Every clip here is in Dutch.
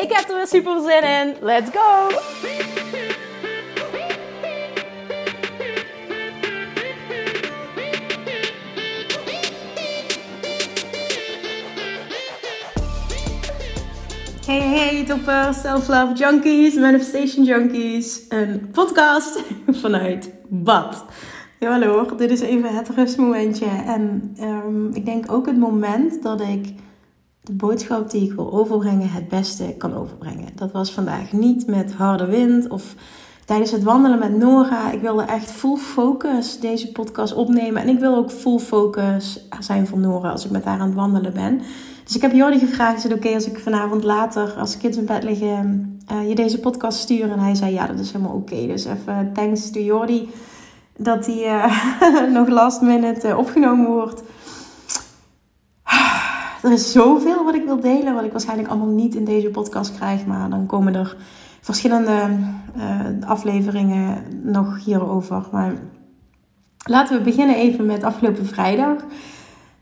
Ik heb er weer super zin in. Let's go! Hey, hey, toppers, self-love junkies, manifestation junkies. Een podcast vanuit bad. Ja, hallo, dit is even het rustmomentje. En um, ik denk ook het moment dat ik de boodschap die ik wil overbrengen het beste kan overbrengen. Dat was vandaag niet met harde wind of tijdens het wandelen met Nora. Ik wilde echt full focus deze podcast opnemen. En ik wil ook full focus zijn voor Nora als ik met haar aan het wandelen ben. Dus ik heb Jordi gevraagd, is het oké als ik vanavond later, als kids in bed liggen, uh, je deze podcast stuur? En hij zei, ja, dat is helemaal oké. Dus even thanks to Jordi dat hij uh, nog last minute uh, opgenomen wordt. Er is zoveel wat ik wil delen, wat ik waarschijnlijk allemaal niet in deze podcast krijg. Maar dan komen er verschillende afleveringen nog hierover. Maar laten we beginnen even met afgelopen vrijdag.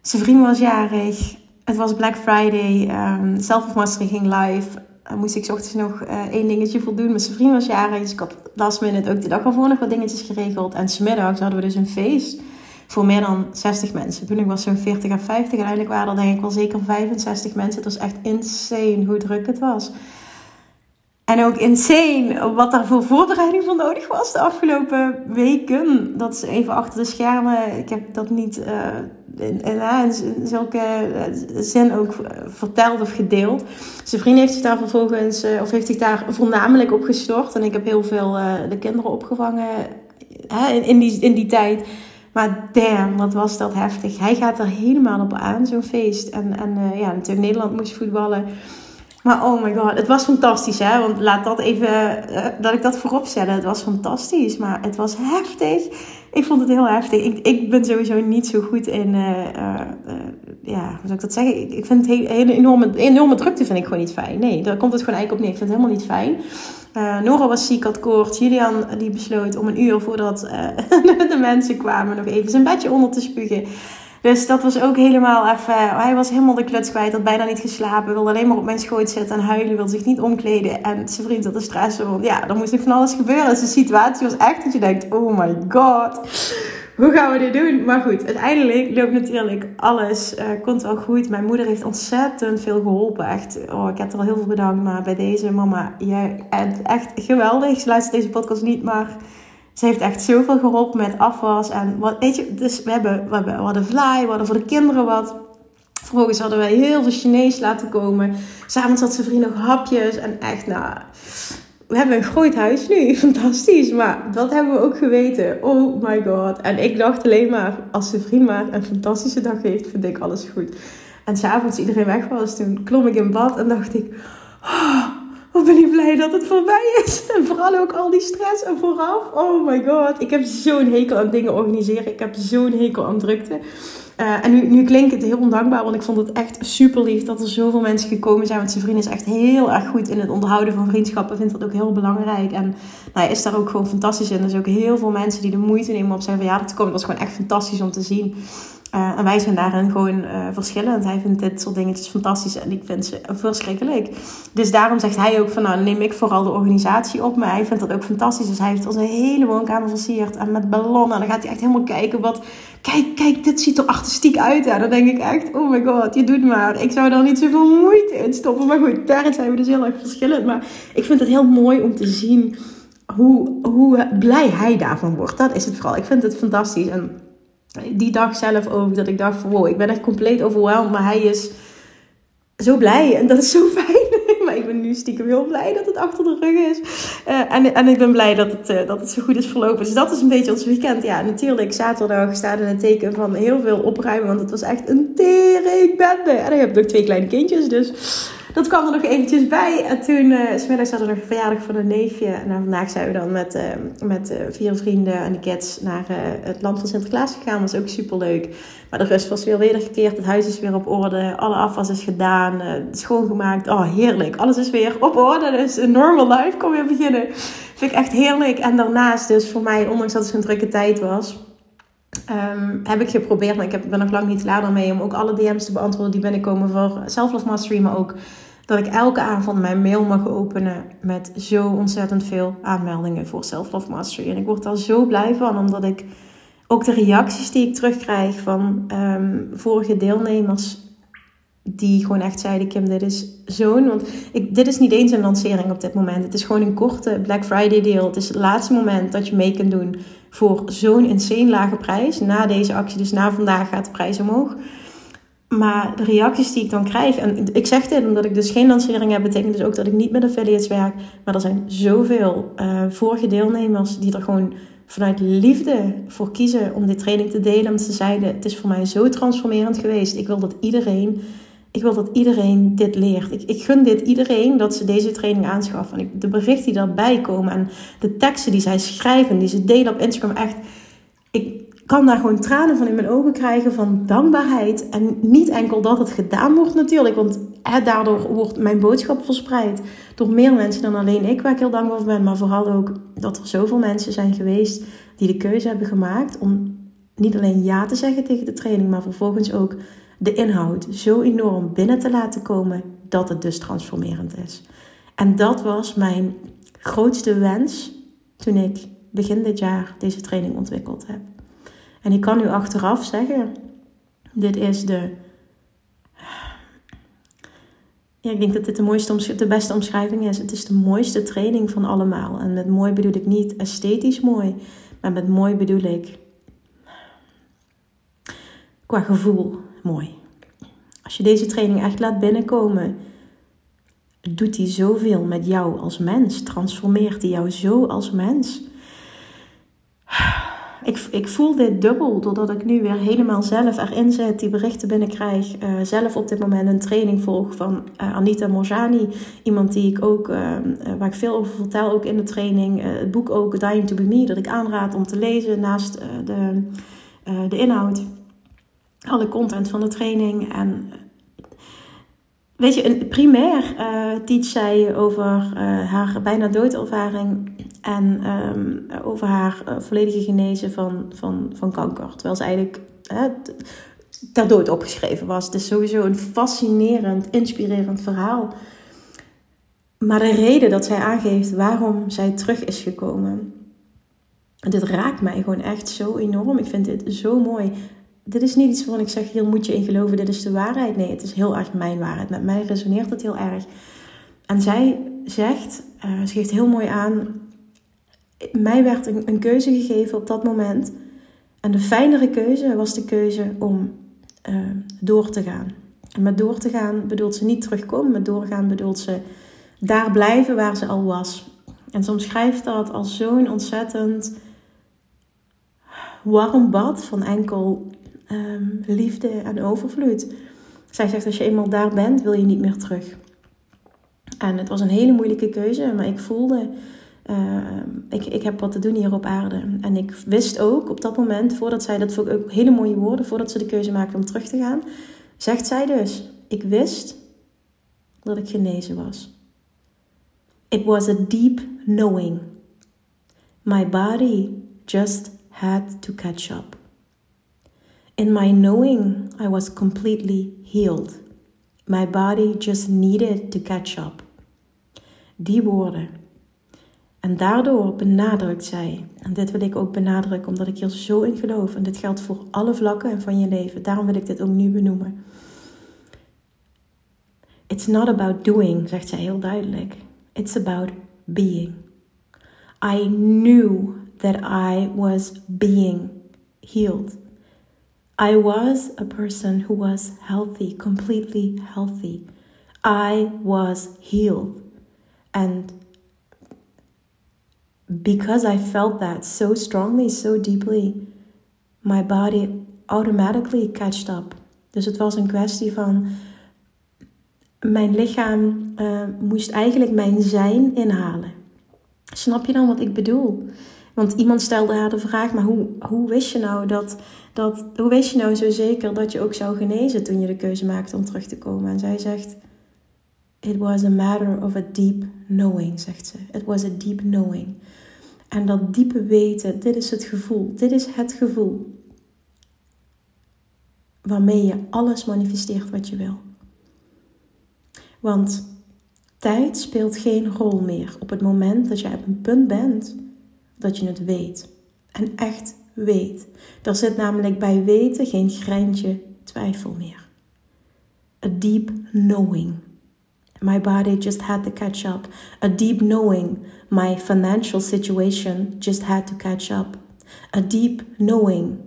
Zijn vriend was jarig. Het was Black Friday. Um, Self of Mastery ging live. Dan moest ik s ochtends nog uh, één dingetje voldoen. Met zijn vriend was jarig. Dus ik had last minute ook de dag ervoor nog wat dingetjes geregeld. En smiddags hadden we dus een feest. Voor meer dan 60 mensen. Toen ik was zo'n 40 à 50. En eigenlijk waren er denk ik wel zeker 65 mensen. Het was echt insane hoe druk het was. En ook insane wat daar voor voorbereiding voor nodig was de afgelopen weken. Dat is even achter de schermen. Ik heb dat niet uh, in, zulke zin ook verteld of gedeeld. Zijn vriend heeft zich daar vervolgens, of heeft zich daar voornamelijk op gestort. En ik heb heel veel de kinderen opgevangen in, die, in die tijd. Maar damn, wat was dat heftig. Hij gaat er helemaal op aan, zo'n feest. En, en ja, natuurlijk Nederland moest voetballen. Maar oh my god, het was fantastisch hè. Want laat dat even, uh, dat ik dat voorop zette. Het was fantastisch, maar het was heftig. Ik vond het heel heftig. Ik, ik ben sowieso niet zo goed in, uh, uh, ja, hoe zou ik dat zeggen? Ik, vind het hele, enorme, enorme drukte vind ik gewoon niet fijn. Nee, daar komt het gewoon eigenlijk op neer. Ik vind het helemaal niet fijn. Nora was ziek, had koorts. Julian die besloot om een uur voordat de mensen kwamen nog even zijn bedje onder te spugen. Dus dat was ook helemaal even. Hij was helemaal de kluts kwijt, had bijna niet geslapen, wilde alleen maar op mijn schoot zitten en huilen, wilde zich niet omkleden. En zijn vriend had de stress. Want ja, dan moest er van alles gebeuren. Dus de situatie was echt dat je denkt: oh my god, hoe gaan we dit doen? Maar goed, uiteindelijk loopt natuurlijk alles. Uh, komt wel goed. Mijn moeder heeft ontzettend veel geholpen. Echt, oh, ik heb er al heel veel bedankt. Maar bij deze mama, jij bent echt geweldig. Ze luistert deze podcast niet, maar ze heeft echt zoveel geholpen met afwas. En wat, weet je, dus we, hebben, we, hebben, we hadden vlaai, we hadden voor de kinderen wat. Vervolgens hadden wij heel veel Chinees laten komen. S'avonds had zijn vriend nog hapjes. En echt, nou, we hebben een groot huis nu. Fantastisch. Maar dat hebben we ook geweten. Oh my god. En ik dacht alleen maar, als zijn vriend maar een fantastische dag heeft, vind ik alles goed. En s'avonds iedereen weg was, toen klom ik in bad en dacht ik... Oh, wat ben ik blij dat het voorbij is. En vooral ook al die stress en vooraf. Oh my god. Ik heb zo'n hekel aan dingen organiseren. Ik heb zo'n hekel aan drukte. Uh, en nu, nu klinkt het heel ondankbaar, want ik vond het echt super lief dat er zoveel mensen gekomen zijn. Want zijn vriend is echt heel erg goed in het onderhouden van vriendschappen. Vindt dat ook heel belangrijk. En nou, hij is daar ook gewoon fantastisch in. Er zijn ook heel veel mensen die de moeite nemen om op zijn verjaardag te komen. Dat was gewoon echt fantastisch om te zien. Uh, en wij zijn daarin gewoon uh, verschillend. Hij vindt dit soort dingetjes fantastisch en ik vind ze verschrikkelijk. Dus daarom zegt hij ook van nou neem ik vooral de organisatie op. Maar hij vindt dat ook fantastisch. Dus hij heeft onze hele woonkamer versierd. En met ballonnen. En dan gaat hij echt helemaal kijken wat... Kijk, kijk, dit ziet er artistiek uit. En dan denk ik echt, oh my god, je doet maar. Ik zou daar niet zoveel moeite in stoppen. Maar goed, daarin zijn we dus heel erg verschillend. Maar ik vind het heel mooi om te zien hoe, hoe blij hij daarvan wordt. Dat is het vooral. Ik vind het fantastisch. En die dag zelf ook, dat ik dacht wow, ik ben echt compleet overweldigd. Maar hij is zo blij en dat is zo fijn. Nu stiekem heel blij dat het achter de rug is. Uh, en, en ik ben blij dat het, uh, dat het zo goed is verlopen. Dus dat is een beetje ons weekend. Ja, natuurlijk, zaterdag staat in het teken van heel veel opruimen. Want het was echt een tering bende. En ik heb nog twee kleine kindjes, dus dat kwam er nog eventjes bij. En toen, uh, smiddags hadden we nog verjaardag van een neefje. En vandaag zijn we dan met, uh, met uh, vier vrienden en de kids naar het land van Sinterklaas gegaan. Dat was ook super leuk. Maar de rust was weer wedergekeerd. Het huis is weer op orde. Alle afwas is gedaan. schoongemaakt. Oh, heerlijk. Alles is weer op orde. Dus een normal life kon weer beginnen. Vind ik echt heerlijk. En daarnaast dus voor mij, ondanks dat het zo'n drukke tijd was Um, heb ik geprobeerd, maar ik heb, ben nog lang niet klaar daarmee om ook alle DM's te beantwoorden die binnenkomen voor Self-Love Mastery. Maar ook dat ik elke avond mijn mail mag openen met zo ontzettend veel aanmeldingen voor Self-Love Mastery. En ik word daar zo blij van, omdat ik ook de reacties die ik terugkrijg van um, vorige deelnemers die gewoon echt zeiden: Kim, dit is zo'n. Want ik, dit is niet eens een lancering op dit moment. Het is gewoon een korte Black Friday deal. Het is het laatste moment dat je mee kunt doen voor zo'n insane lage prijs. Na deze actie, dus na vandaag, gaat de prijs omhoog. Maar de reacties die ik dan krijg, en ik zeg dit omdat ik dus geen lancering heb, betekent dus ook dat ik niet met affiliates werk. Maar er zijn zoveel uh, vorige deelnemers die er gewoon vanuit liefde voor kiezen om dit training te delen. Omdat ze zeiden: Het is voor mij zo transformerend geweest. Ik wil dat iedereen ik wil dat iedereen dit leert. Ik, ik gun dit iedereen dat ze deze training aanschaffen. En de berichten die daarbij komen en de teksten die zij schrijven, die ze delen op Instagram, echt. Ik kan daar gewoon tranen van in mijn ogen krijgen van dankbaarheid. En niet enkel dat het gedaan wordt natuurlijk, want hè, daardoor wordt mijn boodschap verspreid door meer mensen dan alleen ik, waar ik heel dankbaar voor ben. Maar vooral ook dat er zoveel mensen zijn geweest die de keuze hebben gemaakt om niet alleen ja te zeggen tegen de training, maar vervolgens ook de inhoud zo enorm binnen te laten komen dat het dus transformerend is. En dat was mijn grootste wens toen ik begin dit jaar deze training ontwikkeld heb. En ik kan nu achteraf zeggen, dit is de. Ja, ik denk dat dit de, mooiste, de beste omschrijving is. Het is de mooiste training van allemaal. En met mooi bedoel ik niet esthetisch mooi, maar met mooi bedoel ik qua gevoel mooi. Als je deze training echt laat binnenkomen, doet hij zoveel met jou als mens. Transformeert hij jou zo als mens. Ik, ik voel dit dubbel doordat ik nu weer helemaal zelf erin zit, die berichten binnenkrijg. Uh, zelf op dit moment een training volg van uh, Anita Morjani. Iemand die ik ook, uh, waar ik veel over vertel, ook in de training. het boek ook, Dying to Be Me, dat ik aanraad om te lezen naast de, de inhoud alle content van de training. En weet je, een primair uh, teach zij over uh, haar bijna doodervaring en um, over haar uh, volledige genezen van, van, van kanker. Terwijl ze eigenlijk ter dood opgeschreven was. Het is sowieso een fascinerend, inspirerend verhaal. Maar de reden dat zij aangeeft waarom zij terug is gekomen. Dit raakt mij gewoon echt zo enorm. Ik vind dit zo mooi dit is niet iets waarvan ik zeg, hier moet je in geloven, dit is de waarheid. Nee, het is heel erg mijn waarheid. Met mij resoneert het heel erg. En zij zegt, uh, ze geeft heel mooi aan, mij werd een, keuze gegeven op dat moment. En de fijnere keuze was de keuze om uh, door te gaan. En met door te gaan bedoelt ze niet terugkomen, met doorgaan bedoelt ze daar blijven waar ze al was. En soms schrijft dat als zo'n ontzettend warm bad van enkel Ehm, liefde en overvloed. Zij zegt, als je eenmaal daar bent, wil je niet meer terug. En het was een hele moeilijke keuze, maar ik voelde, uh, ik, ik heb wat te doen hier op aarde. En ik wist ook op dat moment, voordat zij, dat ik ook hele mooie woorden, voordat ze de keuze maakte om terug te gaan, zegt zij dus, ik wist dat ik genezen was. It was a deep knowing. My body just had to catch up. In my knowing, I was completely healed. My body just needed to catch up. Die woorden. En daardoor benadrukt zij, en dit wil ik ook benadrukken omdat ik hier zo in geloof, en dit geldt voor alle vlakken van je leven, daarom wil ik dit ook nu benoemen. It's not about doing, zegt zij heel duidelijk. It's about being. I knew that I was being healed. I was a person who was healthy, completely healthy. I was healed. And because I felt that so strongly, so deeply, my body automatically catched up. Dus het was een kwestie van mijn lichaam uh, moest eigenlijk mijn zijn inhalen. Snap je dan wat ik bedoel? Want iemand stelde haar de vraag, maar hoe, hoe wist je nou dat, dat, hoe wist je nou zo zeker dat je ook zou genezen toen je de keuze maakte om terug te komen? En zij zegt, it was a matter of a deep knowing, zegt ze. It was a deep knowing. En dat diepe weten, dit is het gevoel, dit is het gevoel waarmee je alles manifesteert wat je wil. Want tijd speelt geen rol meer op het moment dat jij op een punt bent dat je het weet. En echt weet. Er zit namelijk bij weten geen greintje twijfel meer. A deep knowing. My body just had to catch up. A deep knowing. My financial situation just had to catch up. A deep knowing.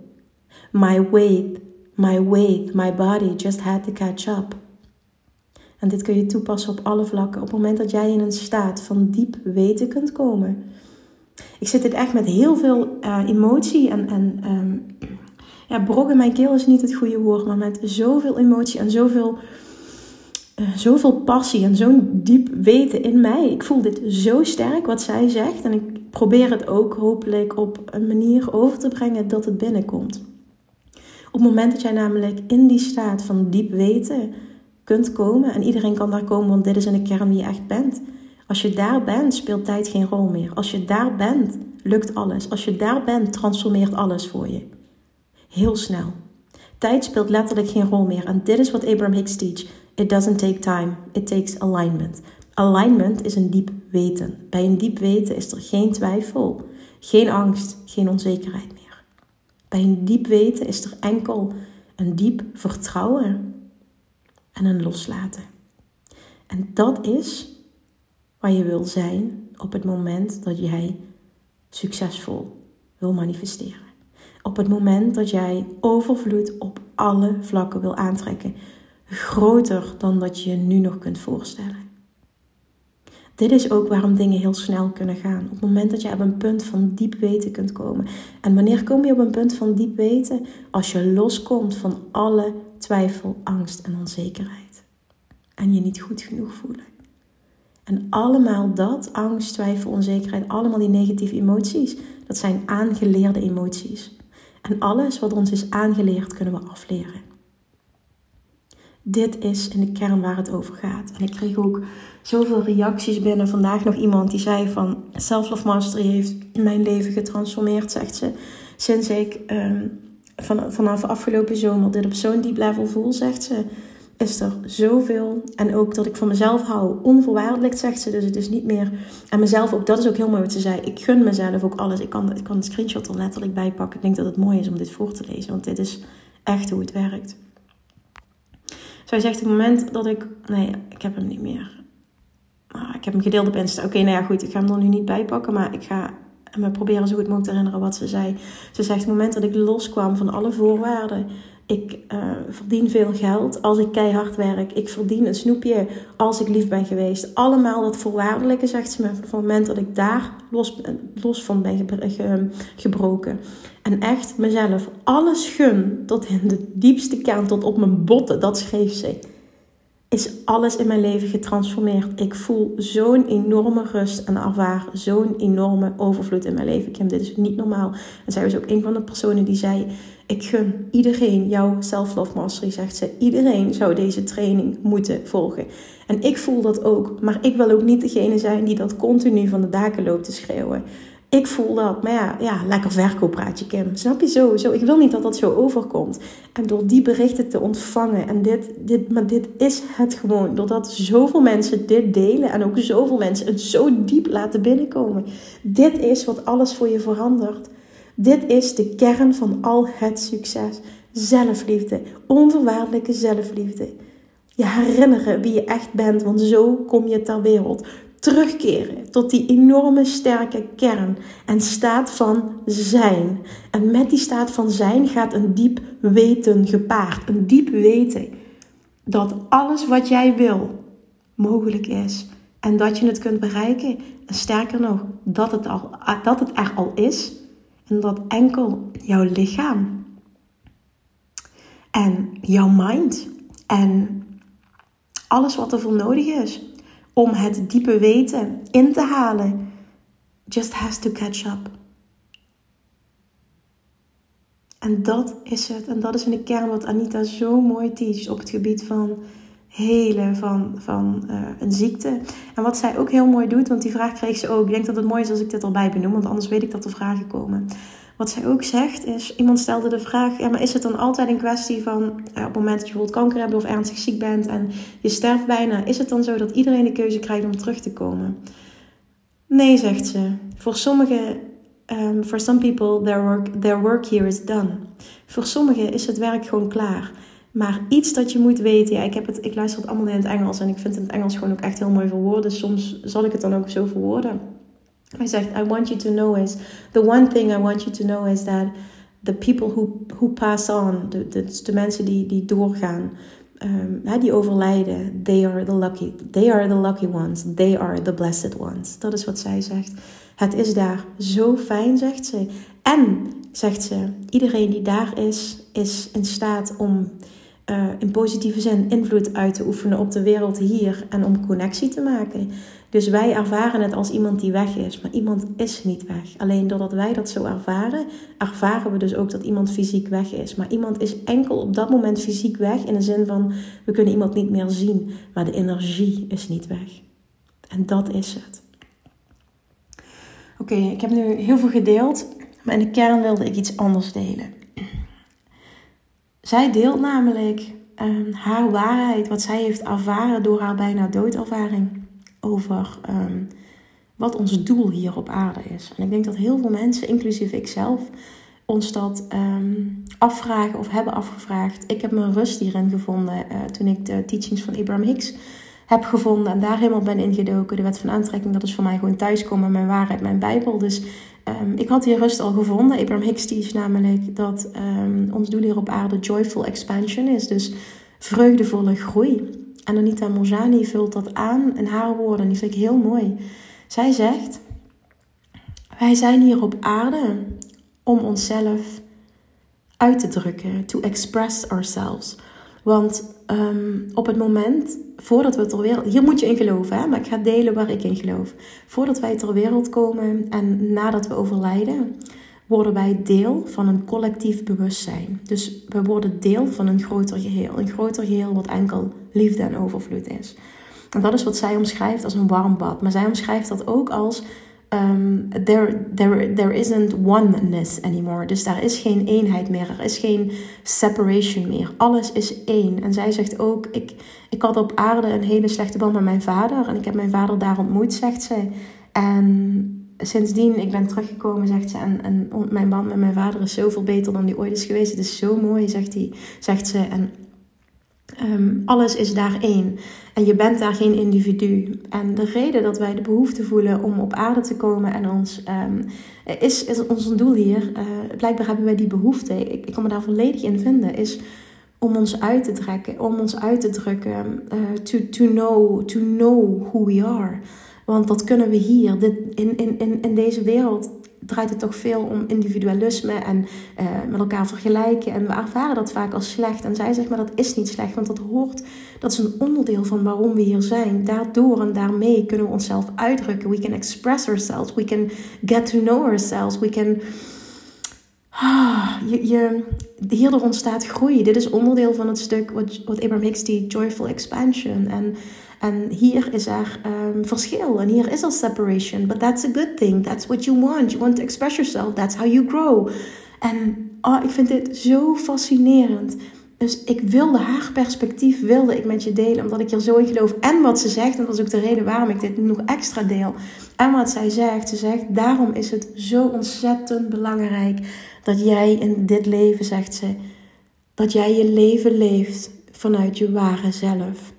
My weight, my weight, my body just had to catch up. En dit kun je toepassen op alle vlakken. Op het moment dat jij in een staat van diep weten kunt komen. Ik zit dit echt met heel veel uh, emotie en, en um, ja, brok in mijn keel is niet het goede woord, maar met zoveel emotie en zoveel, uh, zoveel passie en zo'n diep weten in mij. Ik voel dit zo sterk wat zij zegt en ik probeer het ook hopelijk op een manier over te brengen dat het binnenkomt. Op het moment dat jij namelijk in die staat van diep weten kunt komen. En iedereen kan daar komen, want dit is in de kern wie je echt bent. Als je daar bent, speelt tijd geen rol meer. Als je daar bent, lukt alles. Als je daar bent, transformeert alles voor je. Heel snel. Tijd speelt letterlijk geen rol meer. En dit is wat Abraham Hicks teach. It doesn't take time, it takes alignment. Alignment is een diep weten. Bij een diep weten is er geen twijfel, geen angst, geen onzekerheid meer. Bij een diep weten is er enkel een diep vertrouwen en een loslaten. En dat is waar je wil zijn op het moment dat jij succesvol wil manifesteren. Op het moment dat jij overvloed op alle vlakken wil aantrekken. Groter dan dat je je nu nog kunt voorstellen. Dit is ook waarom dingen heel snel kunnen gaan. Op het moment dat je op een punt van diep weten kunt komen. En wanneer kom je op een punt van diep weten? Als je loskomt van alle twijfel, angst en onzekerheid. En je niet goed genoeg voelen. En allemaal dat, angst, twijfel, onzekerheid, allemaal die negatieve emoties, dat zijn aangeleerde emoties. En alles wat ons is aangeleerd kunnen we afleren. Dit is in de kern waar het over gaat. En ik kreeg ook zoveel reacties binnen. Vandaag nog iemand die zei van Self-Love Mastery heeft mijn leven getransformeerd, zegt ze. Sinds ik um, van, vanaf afgelopen zomer dit op zo'n diep level voel, zegt ze, is er zoveel. En ook dat ik van mezelf hou, onvoorwaardelijk, zegt ze. Dus het is niet meer. En mezelf ook, dat is ook heel mooi wat ze zei. Ik gun mezelf ook alles. Ik kan, ik kan een screenshot er letterlijk bij pakken. Ik denk dat het mooi is om dit voor te lezen, want dit is echt hoe het werkt. Zij zegt: het moment dat ik. Nee, ik heb hem niet meer. Ah, ik heb hem gedeeld op Insta. Oké, nou ja, goed. Ik ga hem er nu niet bij pakken, maar ik ga we proberen zo goed mogelijk te herinneren wat ze zei. Ze zegt: het moment dat ik loskwam van alle voorwaarden. Ik uh, verdien veel geld als ik keihard werk. Ik verdien een snoepje als ik lief ben geweest. Allemaal dat voorwaardelijke, zegt ze me. Van het moment dat ik daar los, los van ben gebroken. En echt mezelf alles gun tot in de diepste kern, tot op mijn botten. Dat schreef ze is alles in mijn leven getransformeerd. Ik voel zo'n enorme rust en ervaar zo'n enorme overvloed in mijn leven. Kim, dit is niet normaal. En zij was ook een van de personen die zei: Ik gun iedereen jouw self-love mastery, zegt ze. Iedereen zou deze training moeten volgen. En ik voel dat ook, maar ik wil ook niet degene zijn die dat continu van de daken loopt te schreeuwen. Ik voel dat, maar ja, ja lekker verkooppraatje Kim. Snap je zo, zo? Ik wil niet dat dat zo overkomt. En door die berichten te ontvangen en dit, dit, maar dit is het gewoon. Doordat zoveel mensen dit delen en ook zoveel mensen het zo diep laten binnenkomen. Dit is wat alles voor je verandert. Dit is de kern van al het succes. Zelfliefde, onvoorwaardelijke zelfliefde. Je herinneren wie je echt bent, want zo kom je ter wereld terugkeren tot die enorme sterke kern en staat van zijn. En met die staat van zijn gaat een diep weten gepaard. Een diep weten dat alles wat jij wil mogelijk is. En dat je het kunt bereiken. En sterker nog, dat het, al, dat het er al is. En dat enkel jouw lichaam en jouw mind en alles wat er voor nodig is om het diepe weten in te halen, just has to catch up. En dat is het. En dat is in de kern wat Anita zo mooi teacht op het gebied van helen van, van uh, een ziekte. En wat zij ook heel mooi doet, want die vraag kreeg ze ook. Ik denk dat het mooi is als ik dit erbij benoem, want anders weet ik dat er vragen komen. Wat zij ook zegt is, iemand stelde de vraag, ja, maar is het dan altijd een kwestie van, uh, op het moment dat je bijvoorbeeld kanker hebt of ernstig ziek bent en je sterft bijna, is het dan zo dat iedereen de keuze krijgt om terug te komen? Nee, zegt ze. Voor sommigen um, for some people, their work, their work here is done. Voor sommigen is het werk gewoon klaar. Maar iets dat je moet weten, ja, ik, heb het, ik luister het allemaal in het Engels en ik vind het in het Engels gewoon ook echt heel mooi verwoorden. Soms zal ik het dan ook zo verwoorden. Hij zegt, I want you to know is, the one thing I want you to know is that the people who, who pass on, de, de, de mensen die, die doorgaan, um, die overlijden, they are, the lucky, they are the lucky ones, they are the blessed ones. Dat is wat zij zegt. Het is daar zo fijn, zegt ze. En, zegt ze, iedereen die daar is, is in staat om uh, in positieve zin invloed uit te oefenen op de wereld hier en om connectie te maken. Dus wij ervaren het als iemand die weg is, maar iemand is niet weg. Alleen doordat wij dat zo ervaren, ervaren we dus ook dat iemand fysiek weg is. Maar iemand is enkel op dat moment fysiek weg in de zin van we kunnen iemand niet meer zien, maar de energie is niet weg. En dat is het. Oké, ik heb nu heel veel gedeeld, maar in de kern wilde ik iets anders delen. Zij deelt namelijk um, haar waarheid, wat zij heeft ervaren door haar bijna doodervaring, over um, wat ons doel hier op aarde is. En ik denk dat heel veel mensen, inclusief ikzelf, ons dat um, afvragen of hebben afgevraagd. Ik heb mijn rust hierin gevonden uh, toen ik de teachings van Abraham Hicks heb gevonden en daar helemaal ben ingedoken. De wet van aantrekking, dat is voor mij gewoon thuiskomen, mijn waarheid, mijn Bijbel. Dus um, ik had die rust al gevonden. Abraham Hicks teach namelijk dat um, ons doel hier op aarde joyful expansion is. Dus vreugdevolle groei. En Anita Morjani vult dat aan in haar woorden. Die vind ik heel mooi. Zij zegt: Wij zijn hier op aarde om onszelf uit te drukken, to express ourselves. Want um, op het moment, voordat we ter wereld... Hier moet je in geloven, hè? maar ik ga delen waar ik in geloof. Voordat wij ter wereld komen en nadat we overlijden... worden wij deel van een collectief bewustzijn. Dus we worden deel van een groter geheel. Een groter geheel wat enkel liefde en overvloed is. En dat is wat zij omschrijft als een warm bad. Maar zij omschrijft dat ook als um, there, there, there isn't oneness anymore. Dus daar is geen eenheid meer. Er is geen separation meer. Alles is één. En zij zegt ook: ik, ik had op aarde een hele slechte band met mijn vader. En ik heb mijn vader daar ontmoet, zegt zij. En sindsdien, ik ben teruggekomen, zegt ze. En, en mijn band met mijn vader is zoveel beter dan die ooit is geweest. Het is zo mooi, zegt, die, zegt ze. En Um, alles is daar één. En je bent daar geen individu. En de reden dat wij de behoefte voelen om op aarde te komen en ons um, is, is ons doel hier. Uh, blijkbaar hebben wij die behoefte. Ik, ik kan me daar volledig in vinden. Is om ons uit te trekken, om ons uit te drukken. Uh, to, to, know, to know who we are. Want dat kunnen we hier, dit, in, in, in, in deze wereld draait het toch veel om individualisme en uh, met elkaar vergelijken. En we ervaren dat vaak als slecht. En zij zegt, maar dat is niet slecht, want dat hoort, dat is een onderdeel van waarom we hier zijn. Daardoor en daarmee kunnen we onszelf uitdrukken. We can express ourselves. We can get to know ourselves. We can... Ah, je, je, hierdoor ontstaat groei. Dit is onderdeel van het stuk wat, wat Abraham Hicks die joyful expansion. En en hier is er um, verschil en hier is er separation. But that's a good thing. That's what you want. You want to express yourself. That's how you grow. En oh, ik vind dit zo fascinerend. Dus ik wilde haar perspectief wilde ik met je delen, omdat ik hier zo in geloof. En wat ze zegt, en dat is ook de reden waarom ik dit nog extra deel. En wat zij zegt, ze zegt, daarom is het zo ontzettend belangrijk dat jij in dit leven, zegt ze, dat jij je leven leeft vanuit je ware zelf.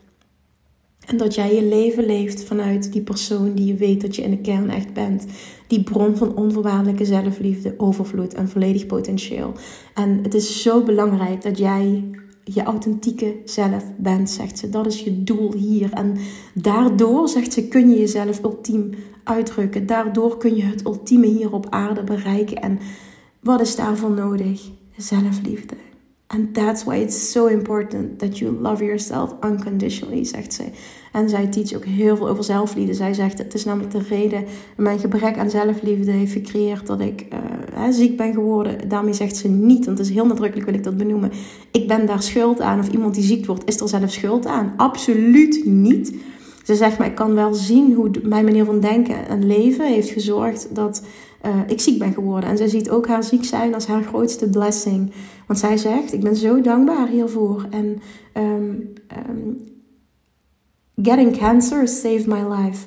En dat jij je leven leeft vanuit die persoon die je weet dat je in de kern echt bent. Die bron van onvoorwaardelijke zelfliefde, overvloed en volledig potentieel. En het is zo belangrijk dat jij je authentieke zelf bent, zegt ze. Dat is je doel hier. En daardoor, zegt ze, kun je jezelf ultiem uitdrukken. Daardoor kun je het ultieme hier op aarde bereiken. En wat is daarvoor nodig? Zelfliefde. And that's why it's so important that you love yourself unconditionally, zegt ze. En zij teach ook heel veel over zelfliefde. Zij zegt, het is namelijk de reden, mijn gebrek aan zelfliefde heeft gecreëerd dat ik uh, ziek ben geworden. Daarmee zegt ze niet, want het is heel nadrukkelijk wil ik dat benoemen. Ik ben daar schuld aan of iemand die ziek wordt, is er zelf schuld aan. Absoluut niet. Ze zegt, maar ik kan wel zien hoe mijn manier van denken en leven heeft gezorgd dat uh, ik ziek ben geworden. En zij ziet ook haar ziek zijn als haar grootste blessing. Want zij zegt, ik ben zo dankbaar hiervoor. En um, um, getting cancer saved my life.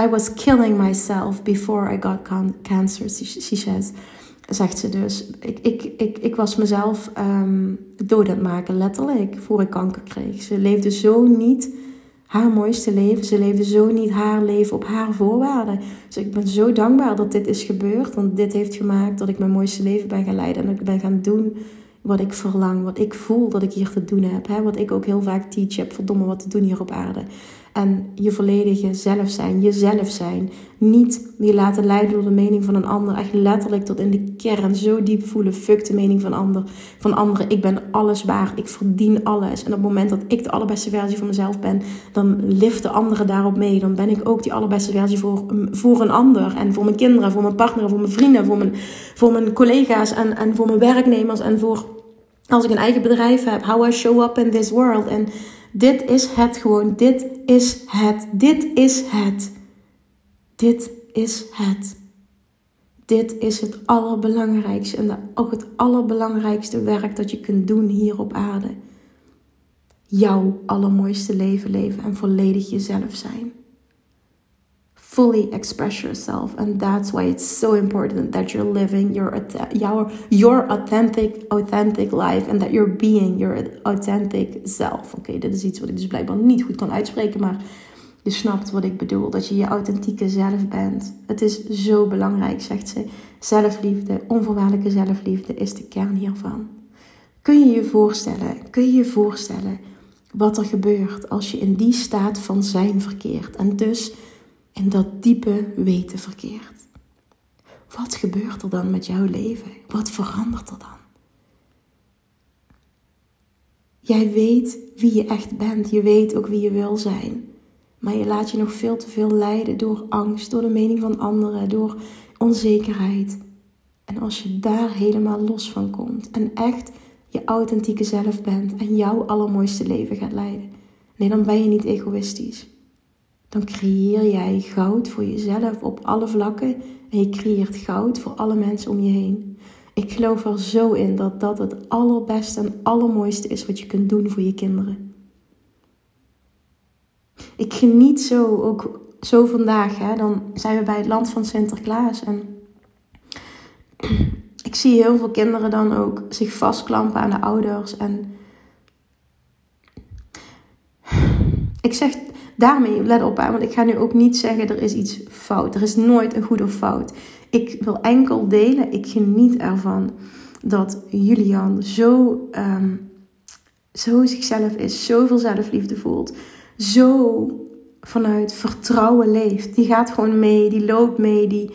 I was killing myself before I got cancer, she says. Zegt ze dus. Ik, ik, ik, ik was mezelf um, dood aan het maken, letterlijk, voor ik kanker kreeg. Ze leefde zo niet haar mooiste leven. Ze leefde zo niet haar leven op haar voorwaarden. Dus ik ben zo dankbaar dat dit is gebeurd. Want dit heeft gemaakt dat ik mijn mooiste leven ben gaan leiden. En dat ik ben gaan doen wat ik verlang. Wat ik voel dat ik hier te doen heb. Hè? Wat ik ook heel vaak teach heb. Verdomme wat te doen hier op aarde. En je volledige zelf zijn, jezelf zijn. Niet je laten leiden door de mening van een ander. Echt letterlijk tot in de kern zo diep voelen. Fuck de mening van, ander, van anderen. Ik ben alles waard. Ik verdien alles. En op het moment dat ik de allerbeste versie van mezelf ben, dan liften anderen daarop mee. Dan ben ik ook die allerbeste versie voor, voor een ander. En voor mijn kinderen, voor mijn partner, voor mijn vrienden, voor mijn, voor mijn collega's en, en voor mijn werknemers. En voor als ik een eigen bedrijf heb. How I show up in this world. En dit is het gewoon. Dit is het. Dit is het. Dit is het. Dit is het allerbelangrijkste en ook het allerbelangrijkste werk dat je kunt doen hier op aarde. Jouw allermooiste leven leven en volledig jezelf zijn fully express yourself and that's why it's so important that you're living your your your authentic authentic life and that you're being your authentic self. Oké, dit is iets wat ik dus blijkbaar niet goed kan uitspreken, maar je snapt wat ik bedoel, dat je je authentieke zelf bent. Het is zo belangrijk, zegt ze. Zelfliefde, onvoorwaardelijke zelfliefde is de kern hiervan. Kun je je voorstellen, kun je je voorstellen wat er gebeurt als je in die staat van zijn verkeert en dus in dat diepe weten verkeert. Wat gebeurt er dan met jouw leven? Wat verandert er dan? Jij weet wie je echt bent. Je weet ook wie je wil zijn. Maar je laat je nog veel te veel leiden door angst, door de mening van anderen, door onzekerheid. En als je daar helemaal los van komt en echt je authentieke zelf bent en jouw allermooiste leven gaat leiden, nee, dan ben je niet egoïstisch dan creëer jij goud voor jezelf op alle vlakken en je creëert goud voor alle mensen om je heen. Ik geloof er zo in dat dat het allerbeste en allermooiste is wat je kunt doen voor je kinderen. Ik geniet zo ook zo vandaag. Hè, dan zijn we bij het land van Sinterklaas en ik zie heel veel kinderen dan ook zich vastklampen aan de ouders en ik zeg daarmee, let op, hè, want ik ga nu ook niet zeggen er is iets fout. Er is nooit een goed of fout. Ik wil enkel delen, ik geniet ervan dat Julian zo, um, zo zichzelf is, zoveel zelfliefde voelt, zo vanuit vertrouwen leeft. Die gaat gewoon mee, die loopt mee, die,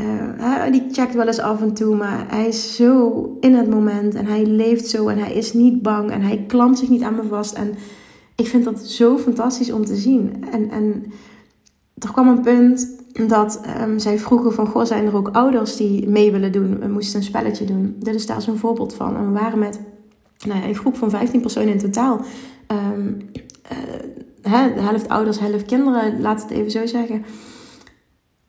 uh, die checkt wel eens af en toe, maar hij is zo in het moment en hij leeft zo en hij is niet bang en hij klampt zich niet aan me vast en ik vind dat zo fantastisch om te zien. En, en er kwam een punt dat um, zij vroegen van... Goh, zijn er ook ouders die mee willen doen? We moesten een spelletje doen. Dit is daar zo'n voorbeeld van. En we waren met nou ja, een groep van 15 personen in totaal. Um, uh, de helft ouders, helft kinderen, laat het even zo zeggen.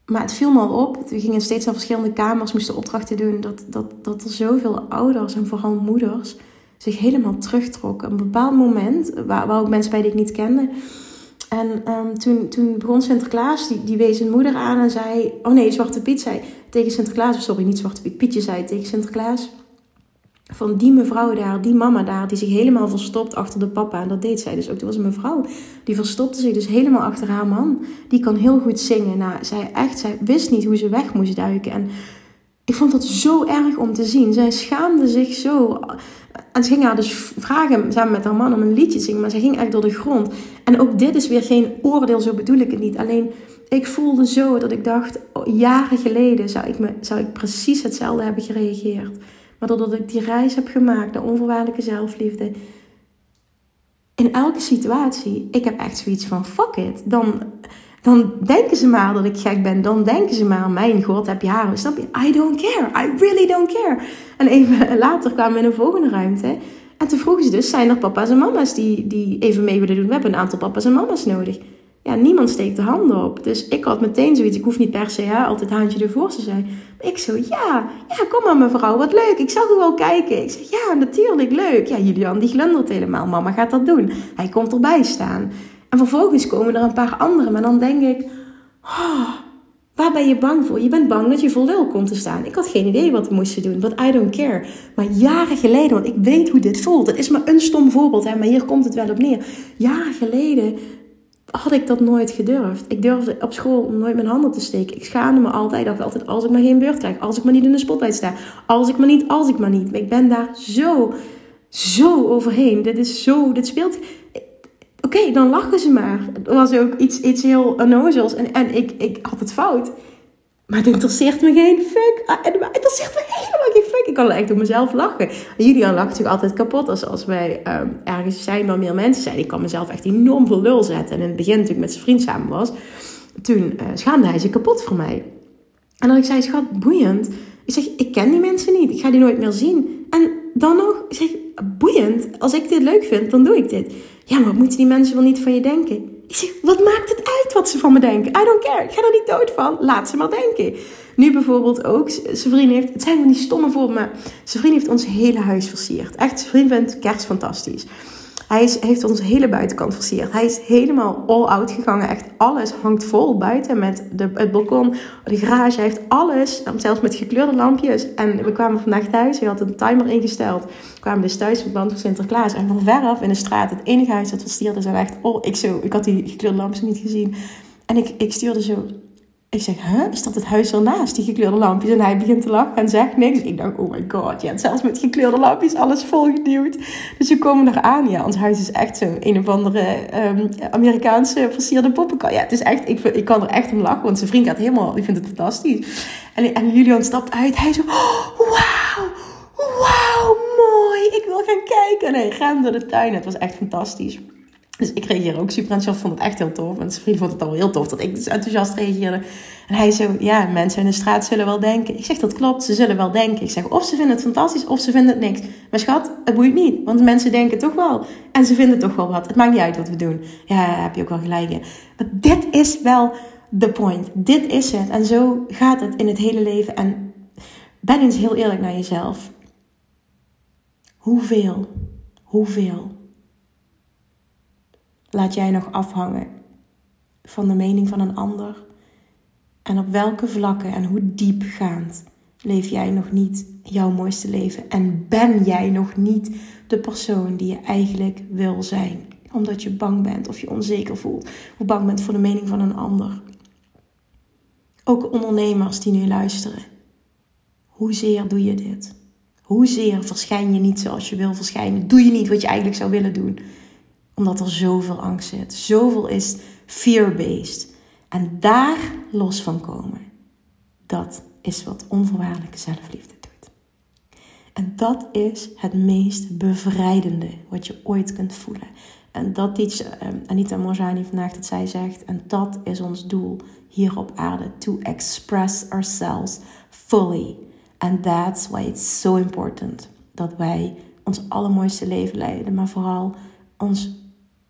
Maar het viel me al op. We gingen steeds naar verschillende kamers, moesten opdrachten doen. Dat, dat, dat er zoveel ouders en vooral moeders zich helemaal terugtrok. Een bepaald moment, waar, waar ook mensen bij die ik niet kende. En um, toen, toen begon Sinterklaas, die, die wees een moeder aan en zei... Oh nee, Zwarte Piet zei tegen Sinterklaas... Sorry, niet Zwarte Piet. Pietje zei tegen Sinterklaas... Van die mevrouw daar, die mama daar, die zich helemaal verstopt achter de papa. En dat deed zij dus ook. Er was een mevrouw, die verstopte zich dus helemaal achter haar man. Die kan heel goed zingen. Nou, zij echt, zij wist niet hoe ze weg moest duiken. En ik vond dat zo erg om te zien. Zij schaamde zich zo. En ze ging haar dus vragen samen met haar man om een liedje te zingen, maar ze ging echt door de grond. En ook dit is weer geen oordeel, zo bedoel ik het niet. Alleen ik voelde zo dat ik dacht, oh, jaren geleden zou ik, me, zou ik precies hetzelfde hebben gereageerd. Maar doordat ik die reis heb gemaakt naar onvoorwaardelijke zelfliefde. In elke situatie, ik heb echt zoiets van fuck it. Dan, dan denken ze maar dat ik gek ben. Dan denken ze maar, mijn god, heb je haar. Snap je? I don't care. I really don't care. En even later kwamen we in een volgende ruimte. En toen vroegen ze dus, zijn er papa's en mama's die, die even mee willen doen? We hebben een aantal papa's en mama's nodig ja, niemand steekt de handen op. Dus ik had meteen zoiets. Ik hoef niet per se hè, altijd handje ervoor te zijn. Ik zo, ja, ja, kom maar mevrouw, wat leuk. Ik zag u wel kijken. Ik zeg, ja, natuurlijk, leuk. Ja, Julian, die glundert helemaal. Mama gaat dat doen. Hij komt erbij staan. En vervolgens komen er een paar anderen. Maar dan denk ik, oh, waar ben je bang voor? Je bent bang dat je voor lul komt te staan. Ik had geen idee wat we moesten doen, but I don't care. Maar jaren geleden, want ik weet hoe dit voelt. Het is maar een stom voorbeeld, hè, maar hier komt het wel op neer. Jaren geleden had ik dat nooit gedurfd. Ik durfde op school nooit mijn handen te steken. Ik schaamde me altijd. Ik dacht altijd, als ik maar geen beurt krijg. Als ik maar niet in de spotlight sta. Als ik maar niet, als ik maar niet. Maar ik ben daar zo, zo overheen. Dit is zo, dit speelt... Oké, dan lachen ze maar. Het was ook iets, iets heel onnozels. En, en ik, ik had het fout. Maar het interesseert me geen fuck. Ah, het interesseert me helemaal geen fuck. Ik kan echt op mezelf lachen. Julian lacht natuurlijk altijd kapot als, als wij um, ergens zijn waar meer mensen zijn. Ik kan mezelf echt enorm veel lul zetten. En in het begin, ik met zijn vriend samen was, toen uh, schaamde hij zich kapot voor mij. En dan ik zei, schat, boeiend. Ik zeg, ik ken die mensen niet. Ik ga die nooit meer zien. Dan nog, zeg, boeiend. Als ik dit leuk vind, dan doe ik dit. Ja, maar moeten die mensen wel niet van je denken? Ik zeg, wat maakt het uit wat ze van me denken? I don't care. Ik ga er niet dood van. Laat ze maar denken. Nu bijvoorbeeld ook, zijn vriend heeft, het zijn van die stomme voor me. Zijn vriend heeft ons hele huis versierd. Echt, zijn vriend vindt kerst fantastisch. Hij heeft onze hele buitenkant versierd. Hij is helemaal all out gegaan. Echt alles hangt vol buiten met de, het balkon, de garage. Hij heeft alles, zelfs met gekleurde lampjes. En we kwamen vandaag thuis. Hij had een timer ingesteld. We kwamen dus thuis verband voor Sinterklaas. En van veraf in de straat, het enige huis dat versierd is. En echt, oh, ik, zo, ik had die gekleurde lampjes niet gezien. En ik, ik stuurde zo ik zeg, huh? Is dat het huis ernaast, die gekleurde lampjes? En hij begint te lachen en zegt niks. Ik dacht, oh my god, ja, zelfs met gekleurde lampjes alles volgeduwd. Dus we komen er aan. Ja, ons huis is echt zo een of andere um, Amerikaanse versierde poppenkast. Ja, het is echt, ik, ik kan er echt om lachen, want zijn vriend gaat helemaal, die vindt het fantastisch. En, en Julian stapt uit, hij zo, oh, wauw, wauw, mooi, ik wil gaan kijken. En hij door de tuin, het was echt fantastisch. Dus ik reageer ook super enthousiast. vond het echt heel tof. En zijn vriend vond het al heel tof dat ik dus enthousiast reageerde. En hij zo, ja, mensen in de straat zullen wel denken. Ik zeg, dat klopt, ze zullen wel denken. Ik zeg, of ze vinden het fantastisch, of ze vinden het niks. Maar schat, het boeit niet. Want mensen denken toch wel. En ze vinden toch wel wat. Het maakt niet uit wat we doen. Ja, heb je ook wel gelijk in. Maar dit is wel de point. Dit is het. En zo gaat het in het hele leven. En ben eens heel eerlijk naar jezelf. Hoeveel, hoeveel laat jij nog afhangen van de mening van een ander? En op welke vlakken en hoe diepgaand leef jij nog niet jouw mooiste leven? En ben jij nog niet de persoon die je eigenlijk wil zijn? Omdat je bang bent of je onzeker voelt, of bang bent voor de mening van een ander. Ook ondernemers die nu luisteren. Hoezeer doe je dit? Hoezeer verschijn je niet zoals je wil verschijnen? Doe je niet wat je eigenlijk zou willen doen? Omdat er zoveel angst zit. Zoveel is fear-based. En daar los van komen. Dat is wat onvoorwaardelijke zelfliefde doet. En dat is het meest bevrijdende wat je ooit kunt voelen. En dat iets ehm, Anita Morjani vandaag dat zij zegt. En dat is ons doel hier op aarde. To express ourselves fully. And that's why it's so important. Dat wij ons allermooiste leven leiden. Maar vooral ons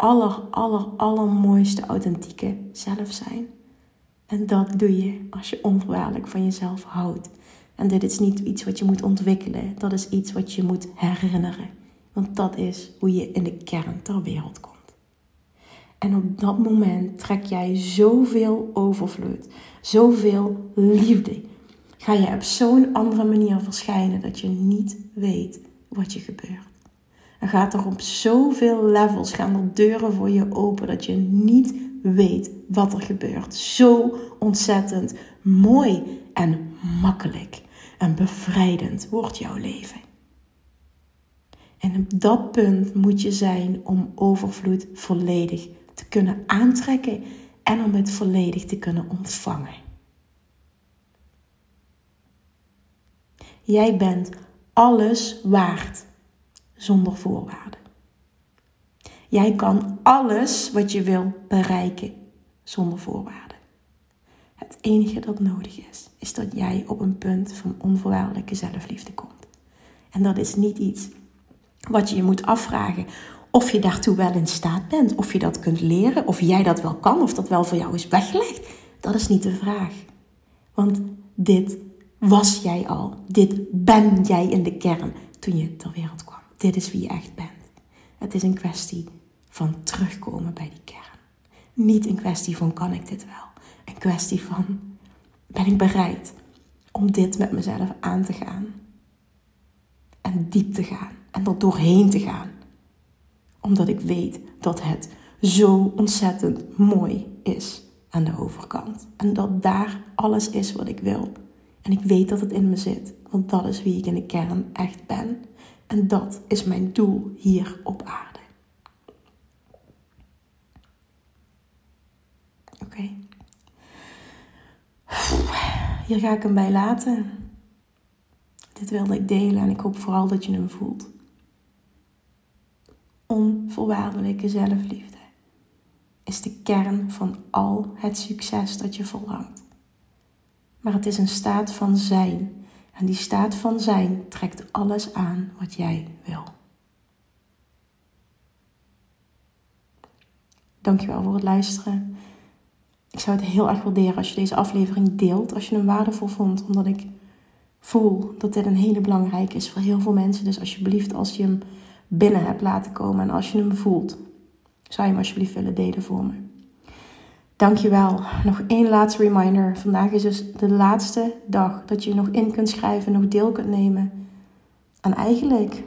aller, aller, allermooiste authentieke zelf zijn. En dat doe je als je onvoorwaardelijk van jezelf houdt. En dit is niet iets wat je moet ontwikkelen, dat is iets wat je moet herinneren. Want dat is hoe je in de kern ter wereld komt. En op dat moment trek jij zoveel overvloed, zoveel liefde. Ga je op zo'n andere manier verschijnen dat je niet weet wat je gebeurt. Dan gaat er op zoveel levels, gaan er deuren voor je open dat je niet weet wat er gebeurt. Zo ontzettend mooi en makkelijk en bevrijdend wordt jouw leven. En op dat punt moet je zijn om overvloed volledig te kunnen aantrekken en om het volledig te kunnen ontvangen. Jij bent alles waard zonder voorwaarden. Jij kan alles wat je wil bereiken zonder voorwaarden. Het enige dat nodig is, is dat jij op een punt van onvoorwaardelijke zelfliefde komt. En dat is niet iets wat je je moet afvragen of je daartoe wel in staat bent, of je dat kunt leren, of jij dat wel kan, of dat wel voor jou is weggelegd. Dat is niet de vraag. Want dit was jij al. Dit ben jij in de kern toen je ter wereld kwam. Dit is wie je echt bent. Het is een kwestie van terugkomen bij die kern. Niet een kwestie van kan ik dit wel. Een kwestie van ben ik bereid om dit met mezelf aan te gaan. En diep te gaan. En er doorheen te gaan. Omdat ik weet dat het zo ontzettend mooi is aan de overkant. En dat daar alles is wat ik wil. En ik weet dat het in me zit. Want dat is wie ik in de kern echt ben. En dat is mijn doel hier op aarde. Oké. Hier ga ik hem bij laten. Dit wilde ik delen en ik hoop vooral dat je hem voelt. Onvoorwaardelijke zelfliefde is de kern van al het succes dat je verlangt. Maar het is een staat van zijn. En die staat van zijn trekt alles aan wat jij wil. Dankjewel voor het luisteren. Ik zou het heel erg waarderen als je deze aflevering deelt, als je hem waardevol vond, omdat ik voel dat dit een hele belangrijke is voor heel veel mensen. Dus alsjeblieft, als je hem binnen hebt laten komen en als je hem voelt, zou je hem alsjeblieft willen delen voor me. Dankjewel. Nog één laatste reminder. Vandaag is dus de laatste dag dat je nog in kunt schrijven, nog deel kunt nemen. En eigenlijk,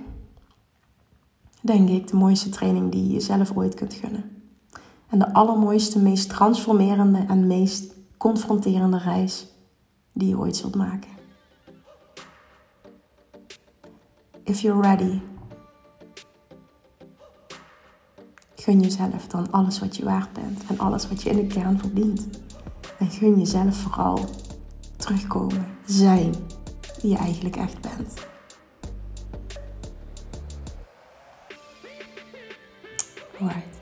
denk ik, de mooiste training die je jezelf ooit kunt gunnen. En de allermooiste, meest transformerende en meest confronterende reis die je ooit zult maken. If you're ready, gun jezelf dan alles wat je waard bent en alles wat je in de kern verdient. En gun jezelf vooral terugkomen, zijn wie je eigenlijk echt bent. Alright.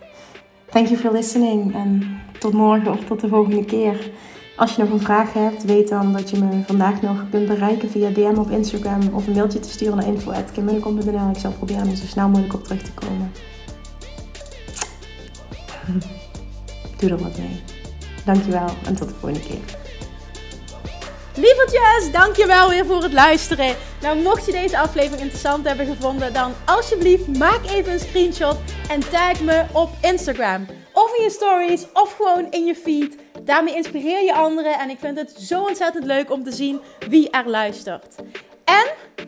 Thank you for listening en tot morgen of tot de volgende keer. Als je nog een vraag hebt, weet dan dat je me vandaag nog kunt bereiken via DM op Instagram of een mailtje te sturen naar info.kimmunnekom.nl. Ik zal proberen om zo snel mogelijk op terug te komen. Doe er wat mee. Dankjewel en tot de volgende keer. Lievertjes, dankjewel weer voor het luisteren. Nou, mocht je deze aflevering interessant hebben gevonden, dan alsjeblieft maak even een screenshot en tag me op Instagram. Of in je stories, of gewoon in je feed. Daarmee inspireer je anderen en ik vind het zo ontzettend leuk om te zien wie er luistert. En